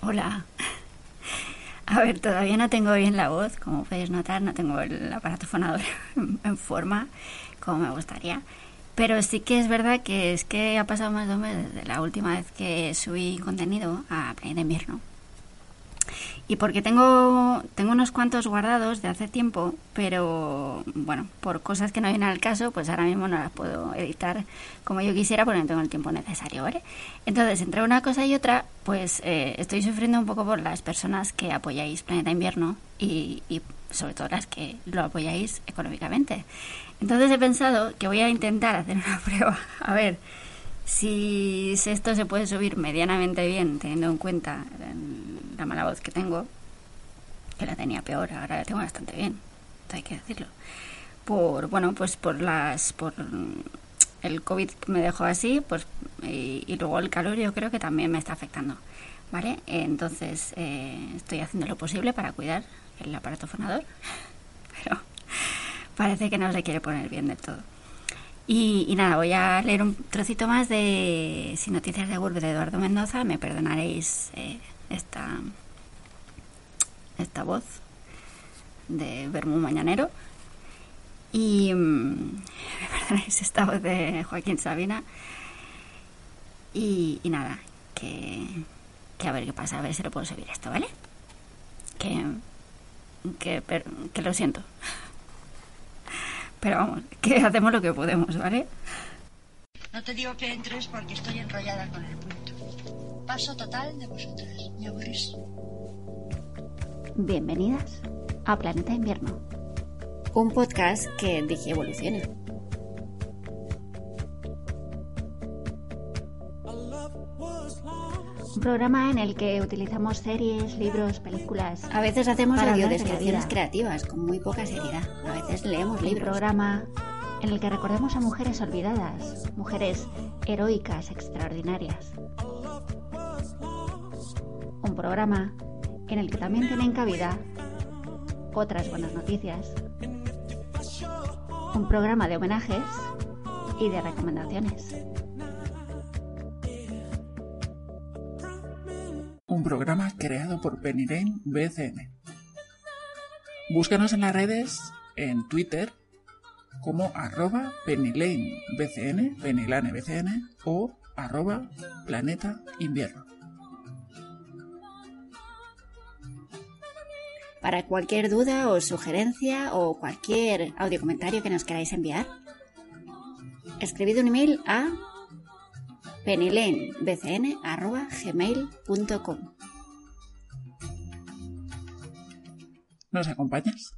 Hola. A ver, todavía no tengo bien la voz, como podéis notar, no tengo el aparato fonador en forma como me gustaría. Pero sí que es verdad que es que ha pasado más de un mes desde la última vez que subí contenido a Play de Invierno. Y porque tengo, tengo unos cuantos guardados de hace tiempo, pero bueno, por cosas que no vienen al caso, pues ahora mismo no las puedo editar como yo quisiera porque no tengo el tiempo necesario, ¿vale? Entonces, entre una cosa y otra, pues eh, estoy sufriendo un poco por las personas que apoyáis Planeta Invierno y, y sobre todo las que lo apoyáis económicamente. Entonces he pensado que voy a intentar hacer una prueba, a ver si esto se puede subir medianamente bien, teniendo en cuenta la mala voz que tengo, que la tenía peor, ahora la tengo bastante bien, hay que decirlo. Por, bueno, pues por las, por el COVID me dejó así, pues, y, luego el calor yo creo que también me está afectando, ¿vale? Entonces eh, estoy haciendo lo posible para cuidar el aparato fonador, pero parece que no se quiere poner bien del todo. Y, nada, voy a leer un trocito más de Sin Noticias de Urbe de Eduardo Mendoza. Me perdonaréis eh, esta, esta voz de Bermú Mañanero. Y mm, me perdonaréis esta voz de Joaquín Sabina. Y, nada, que, a ver qué pasa, a ver si lo puedo subir esto, ¿vale? Que, que lo siento. Pero vamos, que hacemos lo que podemos, ¿vale? No te digo que entres porque estoy enrollada con el punto. Paso total de vosotras. Me aburrís. Bienvenidas a Planeta Invierno, un podcast que dije evoluciona. Un programa en el que utilizamos series, libros, películas. A veces hacemos audiodescripciones creativas con muy poca seriedad. A veces leemos libros. Un programa en el que recordamos a mujeres olvidadas, mujeres heroicas, extraordinarias. Un programa en el que también tienen cabida otras buenas noticias. Un programa de homenajes y de recomendaciones. Un programa creado por Penny Lane BCN. Búscanos en las redes, en Twitter, como arroba BCN, Penilane o arroba Planeta Invierno. Para cualquier duda o sugerencia o cualquier audio comentario que nos queráis enviar, escribid un email a penilenbcn.gmail.com ¿Nos acompañas?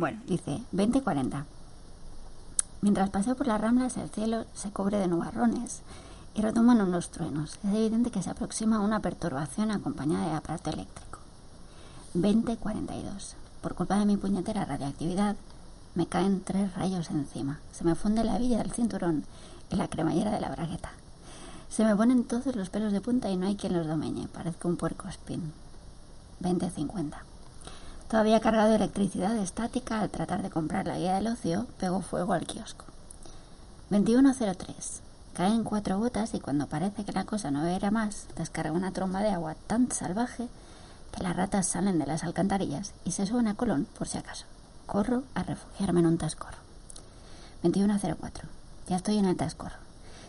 Bueno, dice 2040. Mientras paseo por las ramblas, el cielo se cubre de nubarrones y retoman unos truenos. Es evidente que se aproxima una perturbación acompañada de aparato eléctrico. 2042. Por culpa de mi puñetera radioactividad, me caen tres rayos encima. Se me funde la villa del cinturón y la cremallera de la bragueta. Se me ponen todos los pelos de punta y no hay quien los domeñe. Parezco un puerco spin. 2050. Todavía cargado de electricidad estática, al tratar de comprar la guía del ocio, pegó fuego al kiosco. 2103. Caen cuatro gotas y cuando parece que la cosa no era más, descarga una tromba de agua tan salvaje que las ratas salen de las alcantarillas y se suben a Colón por si acaso. Corro a refugiarme en un tascorro. 2104. Ya estoy en el tascorro.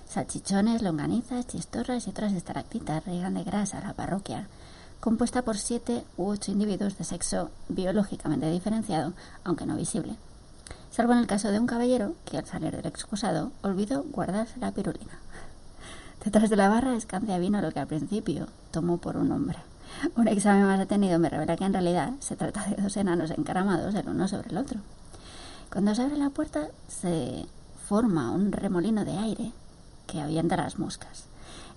Salchichones, longanizas, chistorras y otras estalactitas riegan de grasa la parroquia compuesta por siete u ocho individuos de sexo biológicamente diferenciado, aunque no visible, salvo en el caso de un caballero que al salir del excusado olvidó guardarse la pirulina. Detrás de la barra escancia vino lo que al principio tomó por un hombre. Un examen más detenido me revela que en realidad se trata de dos enanos encaramados el uno sobre el otro. Cuando se abre la puerta se forma un remolino de aire que avienta las moscas.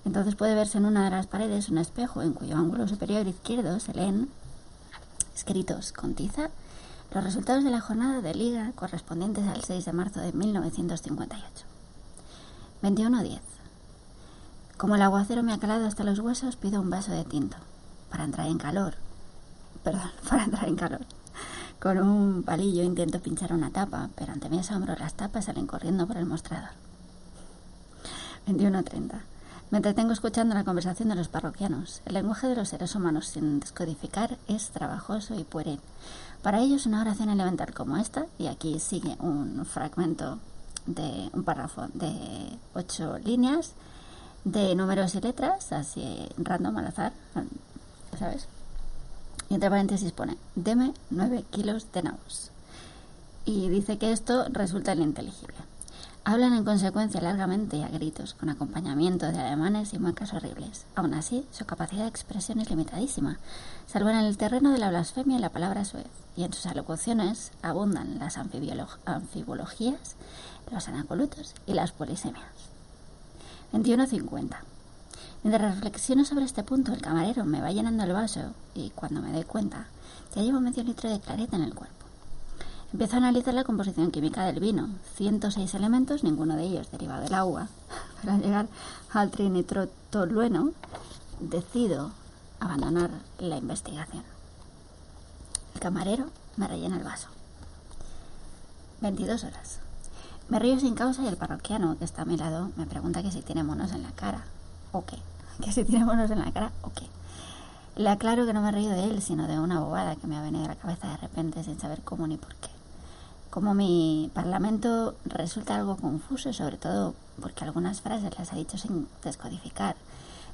Entonces puede verse en una de las paredes un espejo en cuyo ángulo superior izquierdo se leen escritos con tiza los resultados de la jornada de liga correspondientes al 6 de marzo de 1958. 21.10. Como el aguacero me ha calado hasta los huesos, pido un vaso de tinto para entrar en calor. Perdón, para entrar en calor. Con un palillo intento pinchar una tapa, pero ante mi asombro las tapas salen corriendo por el mostrador. 21.30. Me entretengo escuchando la conversación de los parroquianos. El lenguaje de los seres humanos sin descodificar es trabajoso y pueril. Para ellos una oración elemental como esta, y aquí sigue un fragmento de un párrafo de ocho líneas, de números y letras, así random al azar, ¿sabes? Y entre paréntesis pone, deme nueve kilos de nabos. Y dice que esto resulta ininteligible. Hablan en consecuencia largamente y a gritos, con acompañamiento de alemanes y muecas horribles. Aún así, su capacidad de expresión es limitadísima, salvo en el terreno de la blasfemia y la palabra suez, y en sus alocuciones abundan las anfibologías, los anacolutos y las polisemias. 21.50. Mientras reflexiono sobre este punto, el camarero me va llenando el vaso y cuando me doy cuenta, ya llevo medio litro de clareta en el cuerpo. Empiezo a analizar la composición química del vino. 106 elementos, ninguno de ellos derivado del agua. Para llegar al trinitrotolueno, decido abandonar la investigación. El camarero me rellena el vaso. 22 horas. Me río sin causa y el parroquiano que está a mi lado me pregunta que si tiene monos en la cara. ¿O qué? Que si tiene monos en la cara o qué. Le aclaro que no me río de él, sino de una bobada que me ha venido a la cabeza de repente sin saber cómo ni por qué como mi parlamento resulta algo confuso, sobre todo porque algunas frases las ha dicho sin descodificar.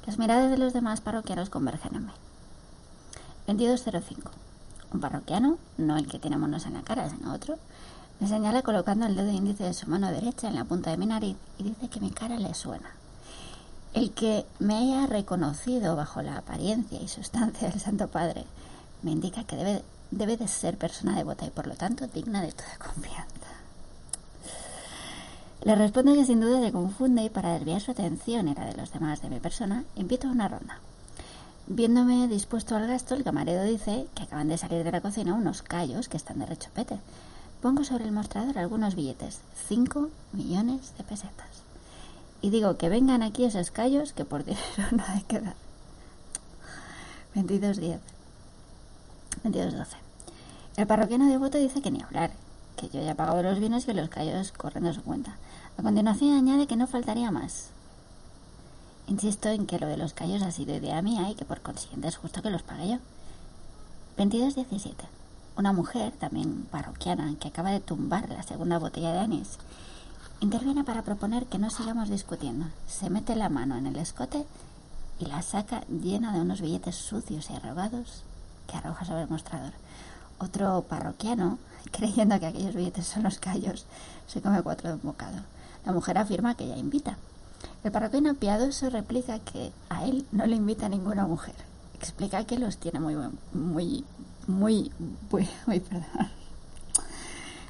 Las miradas de los demás parroquianos convergen en mí. 2205. Un parroquiano, no el que tiene monos en la cara, sino otro, me señala colocando el dedo índice de su mano derecha en la punta de mi nariz y dice que mi cara le suena. El que me haya reconocido bajo la apariencia y sustancia del Santo Padre me indica que debe debe de ser persona devota y por lo tanto digna de toda confianza. Le responde que sin duda se confunde y para desviar su atención y la de los demás de mi persona, invito a una ronda. Viéndome dispuesto al gasto, el camarero dice que acaban de salir de la cocina unos callos que están de rechopete. Pongo sobre el mostrador algunos billetes, 5 millones de pesetas. Y digo que vengan aquí esos callos que por dinero no hay que dar. 22.10. 22.12. El parroquiano devoto dice que ni hablar, que yo ya he pagado los bienes y que los callos corren de su cuenta. A continuación añade que no faltaría más. Insisto en que lo de los callos ha sido idea mía y que por consiguiente es justo que los pague yo. 22.17. Una mujer, también parroquiana, que acaba de tumbar la segunda botella de anís, interviene para proponer que no sigamos discutiendo. Se mete la mano en el escote y la saca llena de unos billetes sucios y arrogados que arroja sobre el mostrador. Otro parroquiano, creyendo que aquellos billetes son los callos, se come cuatro de un bocado. La mujer afirma que ella invita. El parroquiano piadoso replica que a él no le invita ninguna mujer. Explica que los tiene muy, muy, muy, muy, muy, perdón.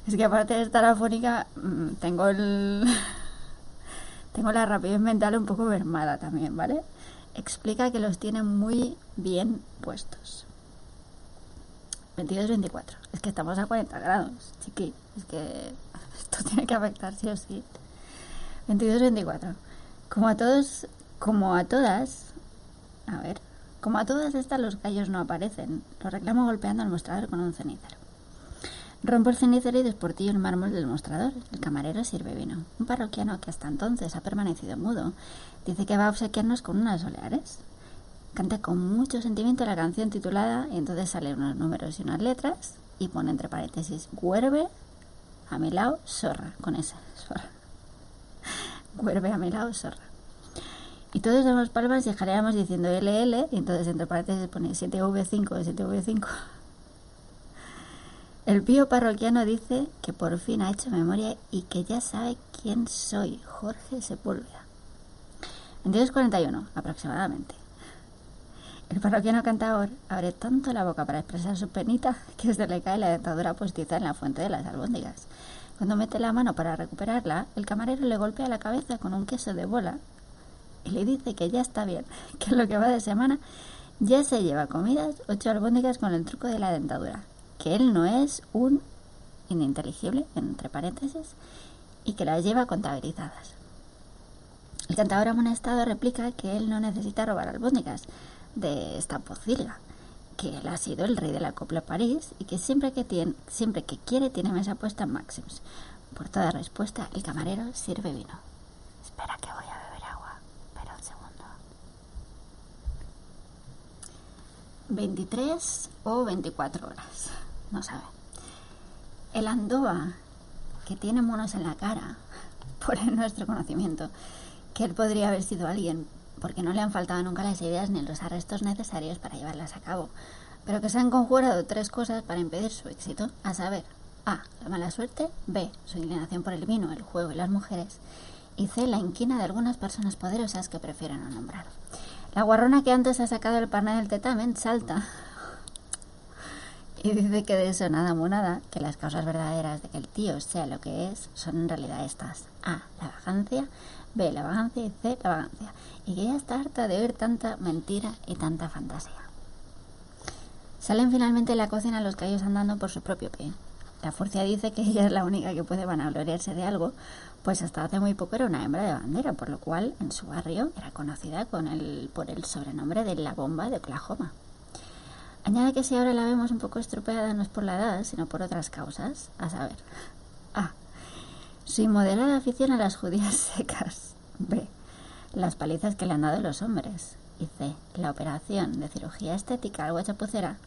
Es que aparte de estar afónica, mm, tengo el... tengo la rapidez mental un poco mermada también, ¿vale? Explica que los tiene muy bien puestos. 22-24. Es que estamos a 40 grados, chiqui. Es que esto tiene que afectar sí o sí. 22-24. Como a todos, como a todas, a ver, como a todas estas los gallos no aparecen. Los reclamo golpeando el mostrador con un cenicero. Rompo el cenicero y desportillo el mármol del mostrador. El camarero sirve vino. Un parroquiano que hasta entonces ha permanecido mudo dice que va a obsequiarnos con unas oleares canta con mucho sentimiento la canción titulada entonces salen unos números y unas letras y pone entre paréntesis Huerve a mi lado, zorra, con esa, zorra. Huerve a mi lado, zorra. Y todos damos palmas y jaleamos diciendo LL y entonces entre paréntesis pone 7V5, 7V5. El pío parroquiano dice que por fin ha hecho memoria y que ya sabe quién soy, Jorge Sepúlveda. 22.41 aproximadamente. El parroquiano cantador abre tanto la boca para expresar su penita que se le cae la dentadura postiza en la fuente de las albóndigas. Cuando mete la mano para recuperarla, el camarero le golpea la cabeza con un queso de bola y le dice que ya está bien, que lo que va de semana ya se lleva comidas ocho albóndigas con el truco de la dentadura, que él no es un ininteligible, entre paréntesis, y que las lleva contabilizadas. El cantador amonestado replica que él no necesita robar albóndigas de esta pocilga, que él ha sido el rey de la Copla París y que siempre que, tiene, siempre que quiere tiene mesa puesta en Maxims. Por toda respuesta, el camarero sirve vino. Espera que voy a beber agua. Espera un segundo. 23 o 24 horas. No sabe. El Andoa, que tiene monos en la cara, por nuestro conocimiento, que él podría haber sido alguien, porque no le han faltado nunca las ideas ni los arrestos necesarios para llevarlas a cabo, pero que se han conjurado tres cosas para impedir su éxito, a saber, A. La mala suerte, B. Su inclinación por el vino, el juego y las mujeres, y C. La inquina de algunas personas poderosas que prefieren no nombrar. La guarrona que antes ha sacado el panel del tetamen salta y dice que de eso nada monada, que las causas verdaderas de que el tío sea lo que es son en realidad estas. A. La vagancia, B. La vagancia y C. La vagancia. Y que ella está harta de ver tanta mentira y tanta fantasía. Salen finalmente de la cocina los callos andando por su propio pie. La Furcia dice que ella es la única que puede vanagloriarse de algo, pues hasta hace muy poco era una hembra de bandera, por lo cual en su barrio era conocida con el, por el sobrenombre de la bomba de Oklahoma. Añade que si ahora la vemos un poco estropeada no es por la edad, sino por otras causas, a saber. A. Su inmoderada afición a las judías secas. B. Las palizas que le han dado los hombres. Y C. La operación de cirugía estética algo chapucera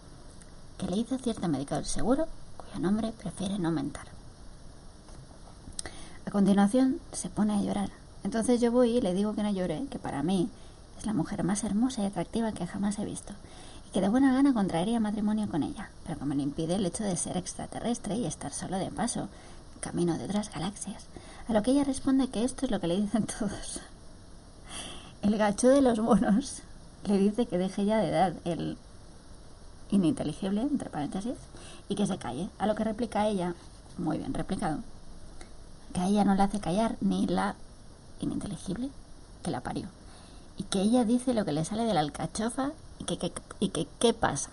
que le hizo cierto médico del seguro cuyo nombre prefiere no mentar. A continuación se pone a llorar. Entonces yo voy y le digo que no llore, que para mí es la mujer más hermosa y atractiva que jamás he visto que de buena gana contraería matrimonio con ella, pero que me lo impide el hecho de ser extraterrestre y estar solo de paso, camino de otras galaxias. A lo que ella responde que esto es lo que le dicen todos. El gacho de los monos le dice que deje ya de dar el ininteligible, entre paréntesis, y que se calle. A lo que replica ella, muy bien replicado, que a ella no le hace callar ni la ininteligible que la parió. Y que ella dice lo que le sale de la alcachofa y que, y que qué pasa.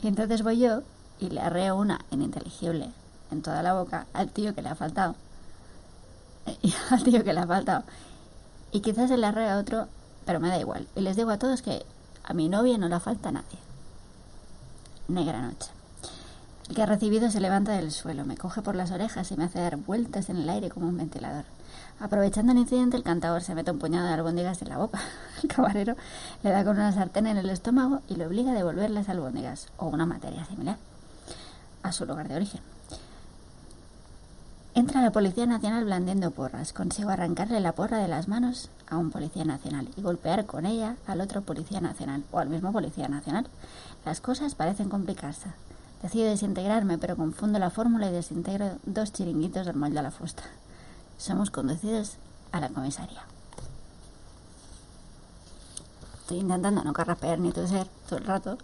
Y entonces voy yo y le arreo una ininteligible en toda la boca al tío que le ha faltado. Al tío que le ha faltado. Y quizás se le arreo a otro, pero me da igual. Y les digo a todos que a mi novia no le falta nadie. Negra noche. El que ha recibido se levanta del suelo, me coge por las orejas y me hace dar vueltas en el aire como un ventilador. Aprovechando el incidente, el cantador se mete un puñado de albóndigas en la boca. El camarero le da con una sartén en el estómago y le obliga a devolver las albóndigas, o una materia similar, a su lugar de origen. Entra la Policía Nacional blandiendo porras. Consigo arrancarle la porra de las manos a un Policía Nacional y golpear con ella al otro Policía Nacional, o al mismo Policía Nacional. Las cosas parecen complicarse. Decido desintegrarme, pero confundo la fórmula y desintegro dos chiringuitos del molde a la fusta somos conducidos a la comisaría. Estoy intentando no carraspear ni toser todo el rato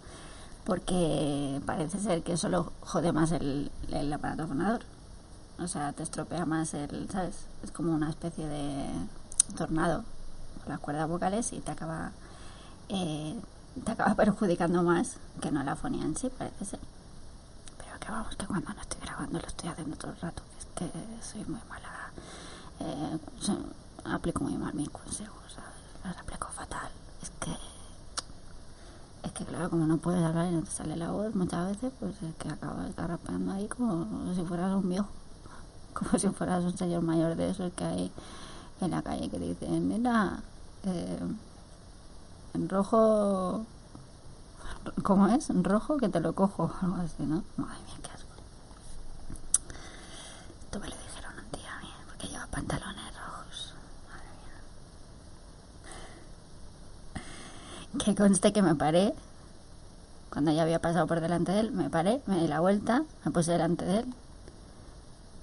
porque parece ser que solo jode más el, aparato fonador. O sea, te estropea más el, ¿sabes? Es como una especie de tornado con las cuerdas vocales y te acaba eh, te acaba perjudicando más que no la fonía en sí, parece ser. Pero que vamos, que cuando no estoy grabando lo estoy haciendo todo el rato. Es que soy muy mala eh, aplico muy mal mis consejos, Los aplico fatal. Es que, es que claro, como no puedes hablar y no te sale la voz muchas veces, pues es que acabas rapeando ahí como si fueras un viejo. Como si fueras un señor mayor de esos que hay en la calle que dicen, mira, eh, en rojo, ¿cómo es? En rojo que te lo cojo, algo así, ¿no? Madre mía, qué asco. Esto me lo lleva pantalones rojos. Madre mía. Que conste que me paré. Cuando ya había pasado por delante de él, me paré, me di la vuelta, me puse delante de él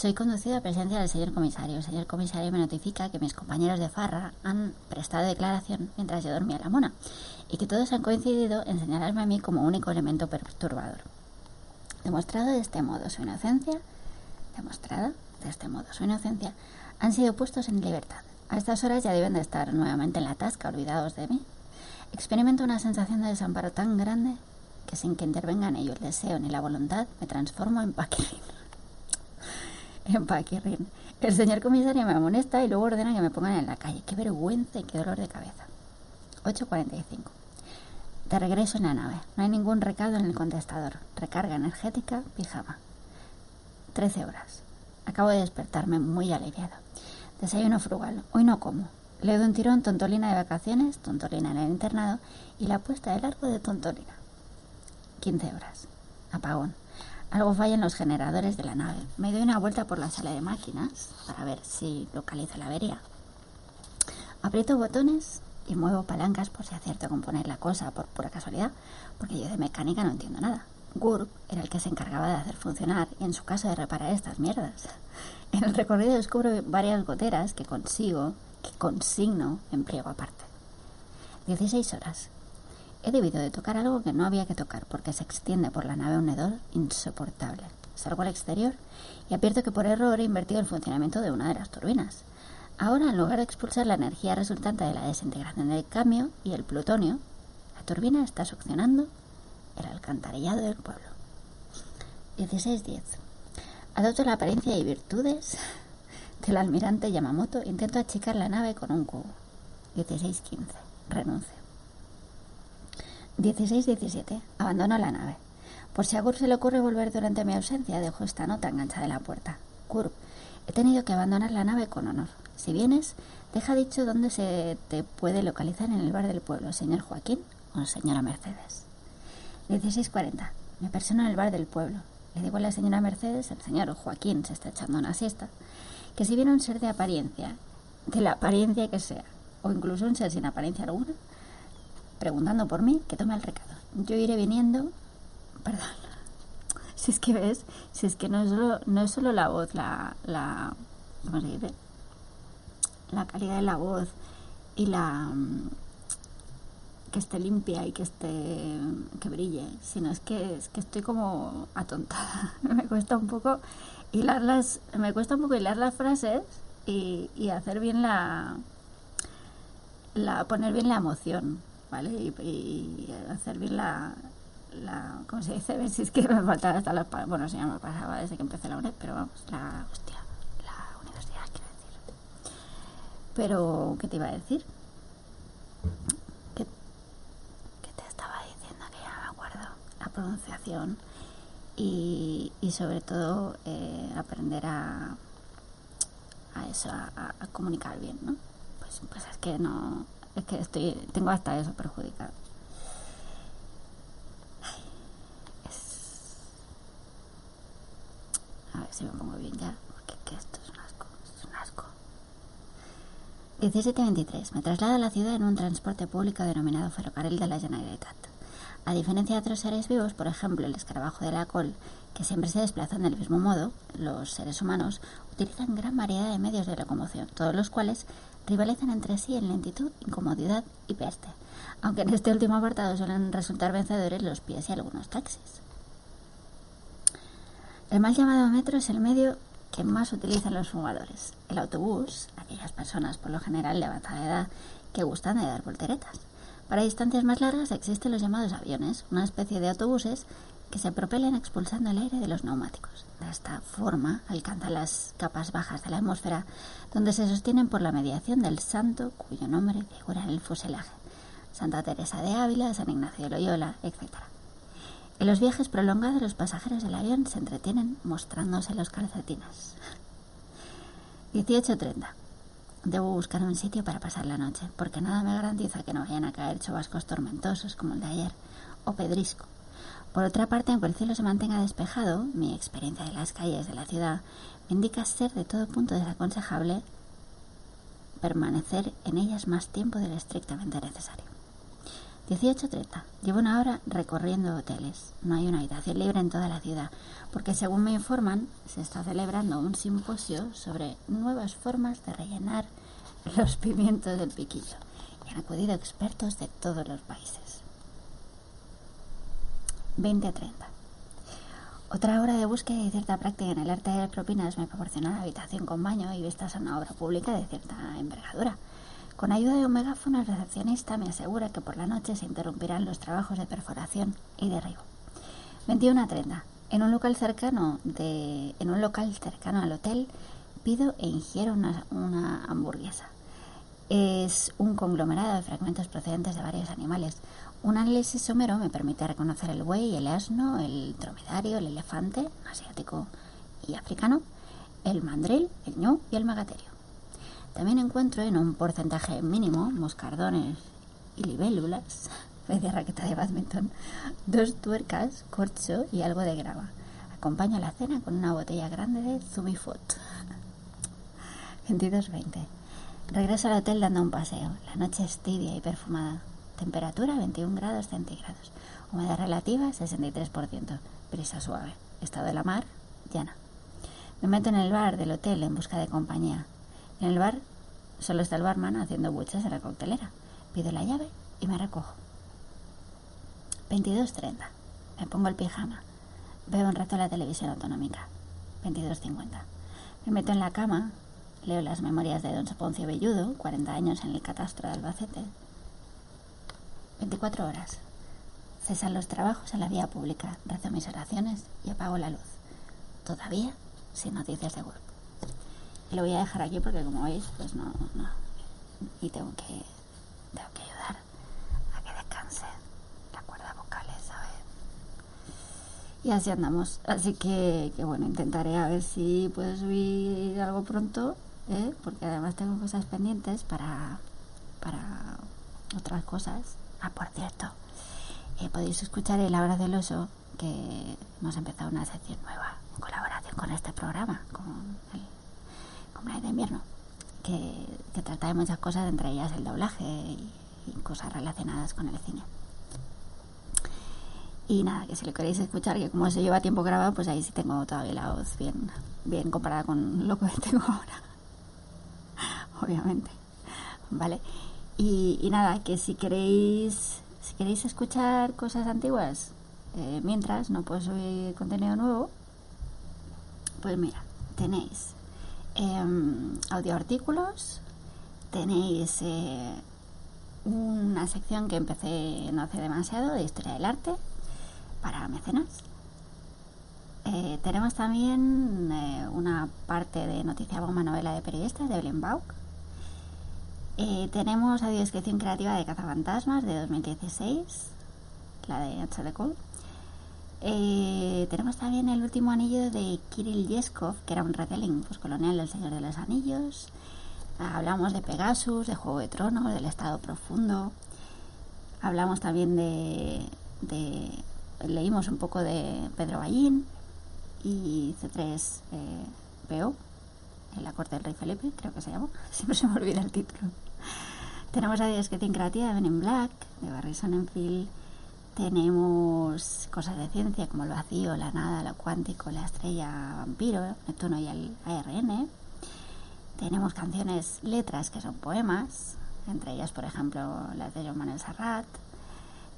Soy conducido a presencia del señor comisario. El señor comisario me notifica que mis compañeros de farra han prestado declaración mientras yo dormía la mona y que todos han coincidido en señalarme a mí como único elemento perturbador. Demostrado de este modo su inocencia, demostrada de este modo su inocencia, han sido puestos en libertad. A estas horas ya deben de estar nuevamente en la tasca, olvidados de mí. Experimento una sensación de desamparo tan grande que sin que intervengan ellos el deseo ni la voluntad, me transformo en paquirrín. El señor comisario me amonesta y luego ordena que me pongan en la calle. Qué vergüenza y qué dolor de cabeza. 8.45. De regreso en la nave. No hay ningún recado en el contestador. Recarga energética, pijama. 13 horas. Acabo de despertarme muy aliviado. Desayuno frugal. Hoy no como. Leo de un tirón Tontolina de vacaciones, Tontolina en el internado y la puesta de largo de Tontolina. 15 horas. Apagón. Algo falla en los generadores de la nave. Me doy una vuelta por la sala de máquinas para ver si localizo la avería. Aprieto botones y muevo palancas por si acierto a componer la cosa por pura casualidad, porque yo de mecánica no entiendo nada. Gurk era el que se encargaba de hacer funcionar y en su caso de reparar estas mierdas. En el recorrido descubro varias goteras que consigo, que consigno en pliego aparte. 16 horas. He debido de tocar algo que no había que tocar porque se extiende por la nave un hedor insoportable. Salgo al exterior y advierto que por error he invertido el funcionamiento de una de las turbinas. Ahora, en lugar de expulsar la energía resultante de la desintegración del cambio y el plutonio, la turbina está succionando el alcantarillado del pueblo. 16.10. Adopto la apariencia y virtudes del almirante Yamamoto. Intento achicar la nave con un cubo. 16.15. Renuncio. 16-17. Abandono la nave. Por si a Kurt se le ocurre volver durante mi ausencia, dejo esta nota enganchada en la puerta. Kurt, he tenido que abandonar la nave con honor. Si vienes, deja dicho dónde se te puede localizar en el bar del pueblo, señor Joaquín o señora Mercedes. 16.40. Me persono en el bar del pueblo. Le digo a la señora Mercedes, el señor Joaquín se está echando una siesta, que si viene un ser de apariencia, de la apariencia que sea, o incluso un ser sin apariencia alguna, preguntando por mí, que tome el recado. Yo iré viniendo, perdón, si es que ves, si es que no es solo, no es solo la voz, la, la, ¿cómo se dice? La calidad de la voz y la que esté limpia y que esté que brille, sino es que es que estoy como atontada. me cuesta un poco hilar las, me cuesta un poco hilar las frases y, y hacer bien la, la poner bien la emoción ¿vale? Y, hacer bien la, la, ¿cómo se dice? Si es que me faltaba hasta las bueno, si ya me pasaba desde que empecé la UNED, pero vamos, la, hostia, la universidad, quiero decir. Pero, ¿qué te iba a decir? ¿Qué, qué te estaba diciendo? Que ya me acuerdo. La pronunciación y, y sobre todo eh, aprender a, a eso, a, a comunicar bien, ¿no? Pues, pues es que no es que estoy, tengo hasta eso perjudicado. A ver si me pongo bien ya, porque que esto es un asco, es un asco. 1723. Me traslado a la ciudad en un transporte público denominado Ferrocarril de la Generalitat. A diferencia de otros seres vivos, por ejemplo el escarabajo de la col, que siempre se desplazan del mismo modo, los seres humanos utilizan gran variedad de medios de locomoción, todos los cuales rivalizan entre sí en lentitud, incomodidad y peste, aunque en este último apartado suelen resultar vencedores los pies y algunos taxis. El mal llamado metro es el medio que más utilizan los fumadores. El autobús, aquellas personas por lo general de avanzada edad que gustan de dar volteretas. Para distancias más largas existen los llamados aviones, una especie de autobuses que se propelen expulsando el aire de los neumáticos. De esta forma alcanzan las capas bajas de la atmósfera, donde se sostienen por la mediación del santo cuyo nombre figura en el fuselaje. Santa Teresa de Ávila, San Ignacio de Loyola, etc. En los viajes prolongados los pasajeros del avión se entretienen mostrándose los calcetines. 18.30. Debo buscar un sitio para pasar la noche, porque nada me garantiza que no vayan a caer chubascos tormentosos como el de ayer, o pedrisco, por otra parte, aunque el cielo se mantenga despejado, mi experiencia de las calles de la ciudad me indica ser de todo punto desaconsejable permanecer en ellas más tiempo del estrictamente necesario. 18.30. Llevo una hora recorriendo hoteles. No hay una habitación libre en toda la ciudad, porque según me informan, se está celebrando un simposio sobre nuevas formas de rellenar los pimientos del piquillo. Y han acudido expertos de todos los países. 20 a 30. Otra hora de búsqueda y cierta práctica en el arte de propinas me proporciona la habitación con baño y vistas a una obra pública de cierta envergadura. Con ayuda de un megáfono, el recepcionista me asegura que por la noche se interrumpirán los trabajos de perforación y derribo. 21 a 30. En un local cercano de, en un local cercano al hotel pido e ingiero una, una hamburguesa. Es un conglomerado de fragmentos procedentes de varios animales. Un análisis somero me permite reconocer el buey, el asno, el dromedario, el elefante, asiático y africano, el mandril, el ñu y el magaterio. También encuentro en un porcentaje mínimo moscardones y libélulas, de raqueta de badminton, dos tuercas, corcho y algo de grava. Acompaño la cena con una botella grande de Zumifot. 22.20. Regreso al hotel dando un paseo. La noche es tibia y perfumada. Temperatura 21 grados centígrados. Humedad relativa 63%. Brisa suave. Estado de la mar llana. Me meto en el bar del hotel en busca de compañía. En el bar solo está el barman haciendo buches en la coctelera. Pido la llave y me recojo. 22.30. Me pongo el pijama. Veo un rato la televisión autonómica. 22.50. Me meto en la cama. Leo las memorias de Don Soponcio Belludo, 40 años en el catastro de Albacete. 24 horas. Cesan los trabajos en la vía pública. Rezo mis oraciones y apago la luz. Todavía sin noticias de web. Lo voy a dejar aquí porque como veis, pues no, no. Y tengo que, tengo que ayudar a que descanse la cuerda vocales, ¿sabes? Y así andamos. Así que, que bueno, intentaré a ver si puedo subir algo pronto, ¿eh? porque además tengo cosas pendientes para, para otras cosas. Ah, por cierto, eh, podéis escuchar el Hora del Oso, que hemos empezado una sección nueva en colaboración con este programa, con el Comunidad de Invierno, que, que trata de muchas cosas, entre ellas el doblaje y, y cosas relacionadas con el cine. Y nada, que si lo queréis escuchar, que como se lleva tiempo grabado, pues ahí sí tengo todavía la voz bien, bien comparada con lo que tengo ahora. Obviamente. ¿Vale? Y, nada, que si queréis, si queréis escuchar cosas antiguas, eh, mientras no puedo subir contenido nuevo, pues mira, tenéis eh, audio artículos, tenéis una sección que empecé no hace demasiado de historia del arte para mecenas. Eh, tenemos también eh, una parte de Noticia Bomba Novela de Periodistas de Evelyn Bauk. Eh, tenemos audiodescripción creativa de Cazafantasmas de 2016, la de H. de Cole. Eh, tenemos también el último anillo de Kirill Yeskov, que era un retelling postcolonial del Señor de los Anillos. Hablamos de Pegasus, de Juego de Tronos, del Estado Profundo. Hablamos también de, de leímos un poco de Pedro Ballín y C3 eh, en la corte del rey Felipe, creo que se llama. Siempre se me olvida el título. Tenemos a Descripción Creativa de Ben in Black, de Barry Sonnenfeld. Tenemos cosas de ciencia como el vacío, la nada, lo cuántico, la estrella vampiro, Neptuno y el ARN. Tenemos canciones, letras que son poemas, entre ellas, por ejemplo, las de John Manuel Serrat.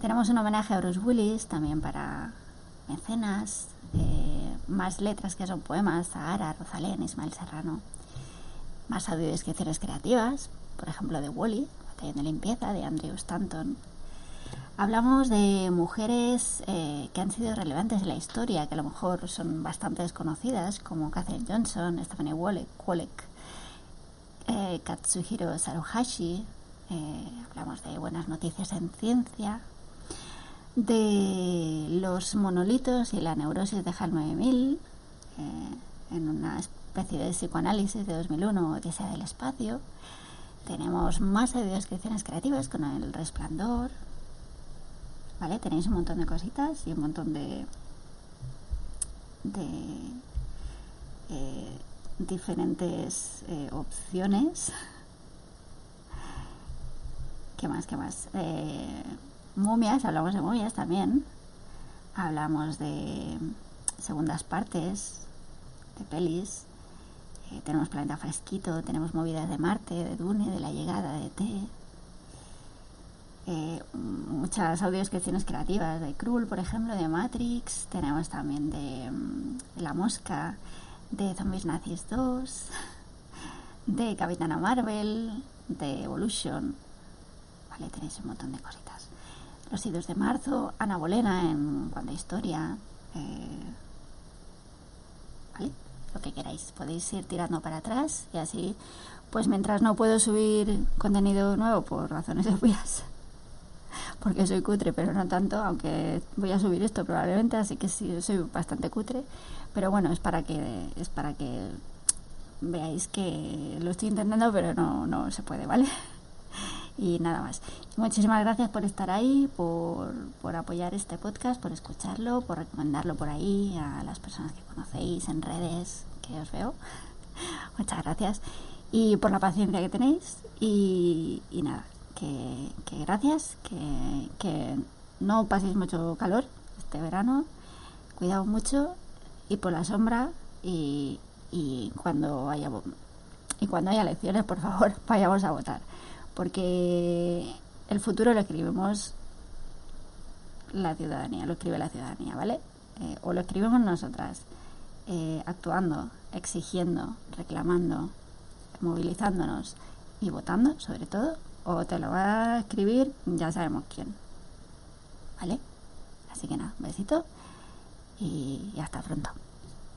Tenemos un homenaje a Bruce Willis, también para mecenas. Eh, más letras que son poemas, Zahara, Rosalén, Ismael Serrano. Más audiodescripciones creativas, por ejemplo, de Wally, Batallón de Limpieza, de Andrew Stanton. Hablamos de mujeres eh, que han sido relevantes en la historia, que a lo mejor son bastante desconocidas, como Catherine Johnson, Stephanie Wallach eh, Katsuhiro Saruhashi. Eh, hablamos de buenas noticias en ciencia, de los monolitos y la neurosis de HAL 9000, eh, en una especie de psicoanálisis de 2001, Odisea del Espacio. Tenemos más audiodescripciones creativas con el resplandor, ¿vale? Tenéis un montón de cositas y un montón de, de eh, diferentes eh, opciones. ¿Qué más? ¿Qué más? Eh, momias, hablamos de momias también. Hablamos de segundas partes, de pelis. Tenemos Planeta Fresquito, tenemos movidas de Marte, de Dune, de la llegada de T. Eh, muchas audioscripciones creativas de Krull, por ejemplo, de Matrix. Tenemos también de, mm, La Mosca, de Zombies Nazis 2, de Capitana Marvel, de Evolution. Vale, tenéis un montón de cositas. Los idos de marzo, Ana Bolena en Cuando Historia. Eh, lo que queráis. Podéis ir tirando para atrás y así, pues mientras no puedo subir contenido nuevo por razones obvias, porque soy cutre, pero no tanto, aunque voy a subir esto probablemente, así que sí, soy bastante cutre. Pero bueno, es para que, es para que veáis que lo estoy intentando, pero no, no se puede, ¿vale? Y nada más. Muchísimas gracias por estar ahí, por, por apoyar este podcast, por escucharlo, por recomendarlo por ahí a las personas que conocéis en redes, que os veo. Muchas gracias. Y por la paciencia que tenéis. Y, nada, que, que gracias, que, que no paséis mucho calor este verano. Cuidado mucho y por la sombra y, y cuando haya y cuando haya elecciones por favor vayamos a votar porque el futuro lo escribimos la ciudadanía lo escribe la ciudadanía vale eh, o lo escribimos nosotras eh, actuando exigiendo reclamando movilizándonos y votando sobre todo o te lo va a escribir ya sabemos quién vale así que nada besito y hasta pronto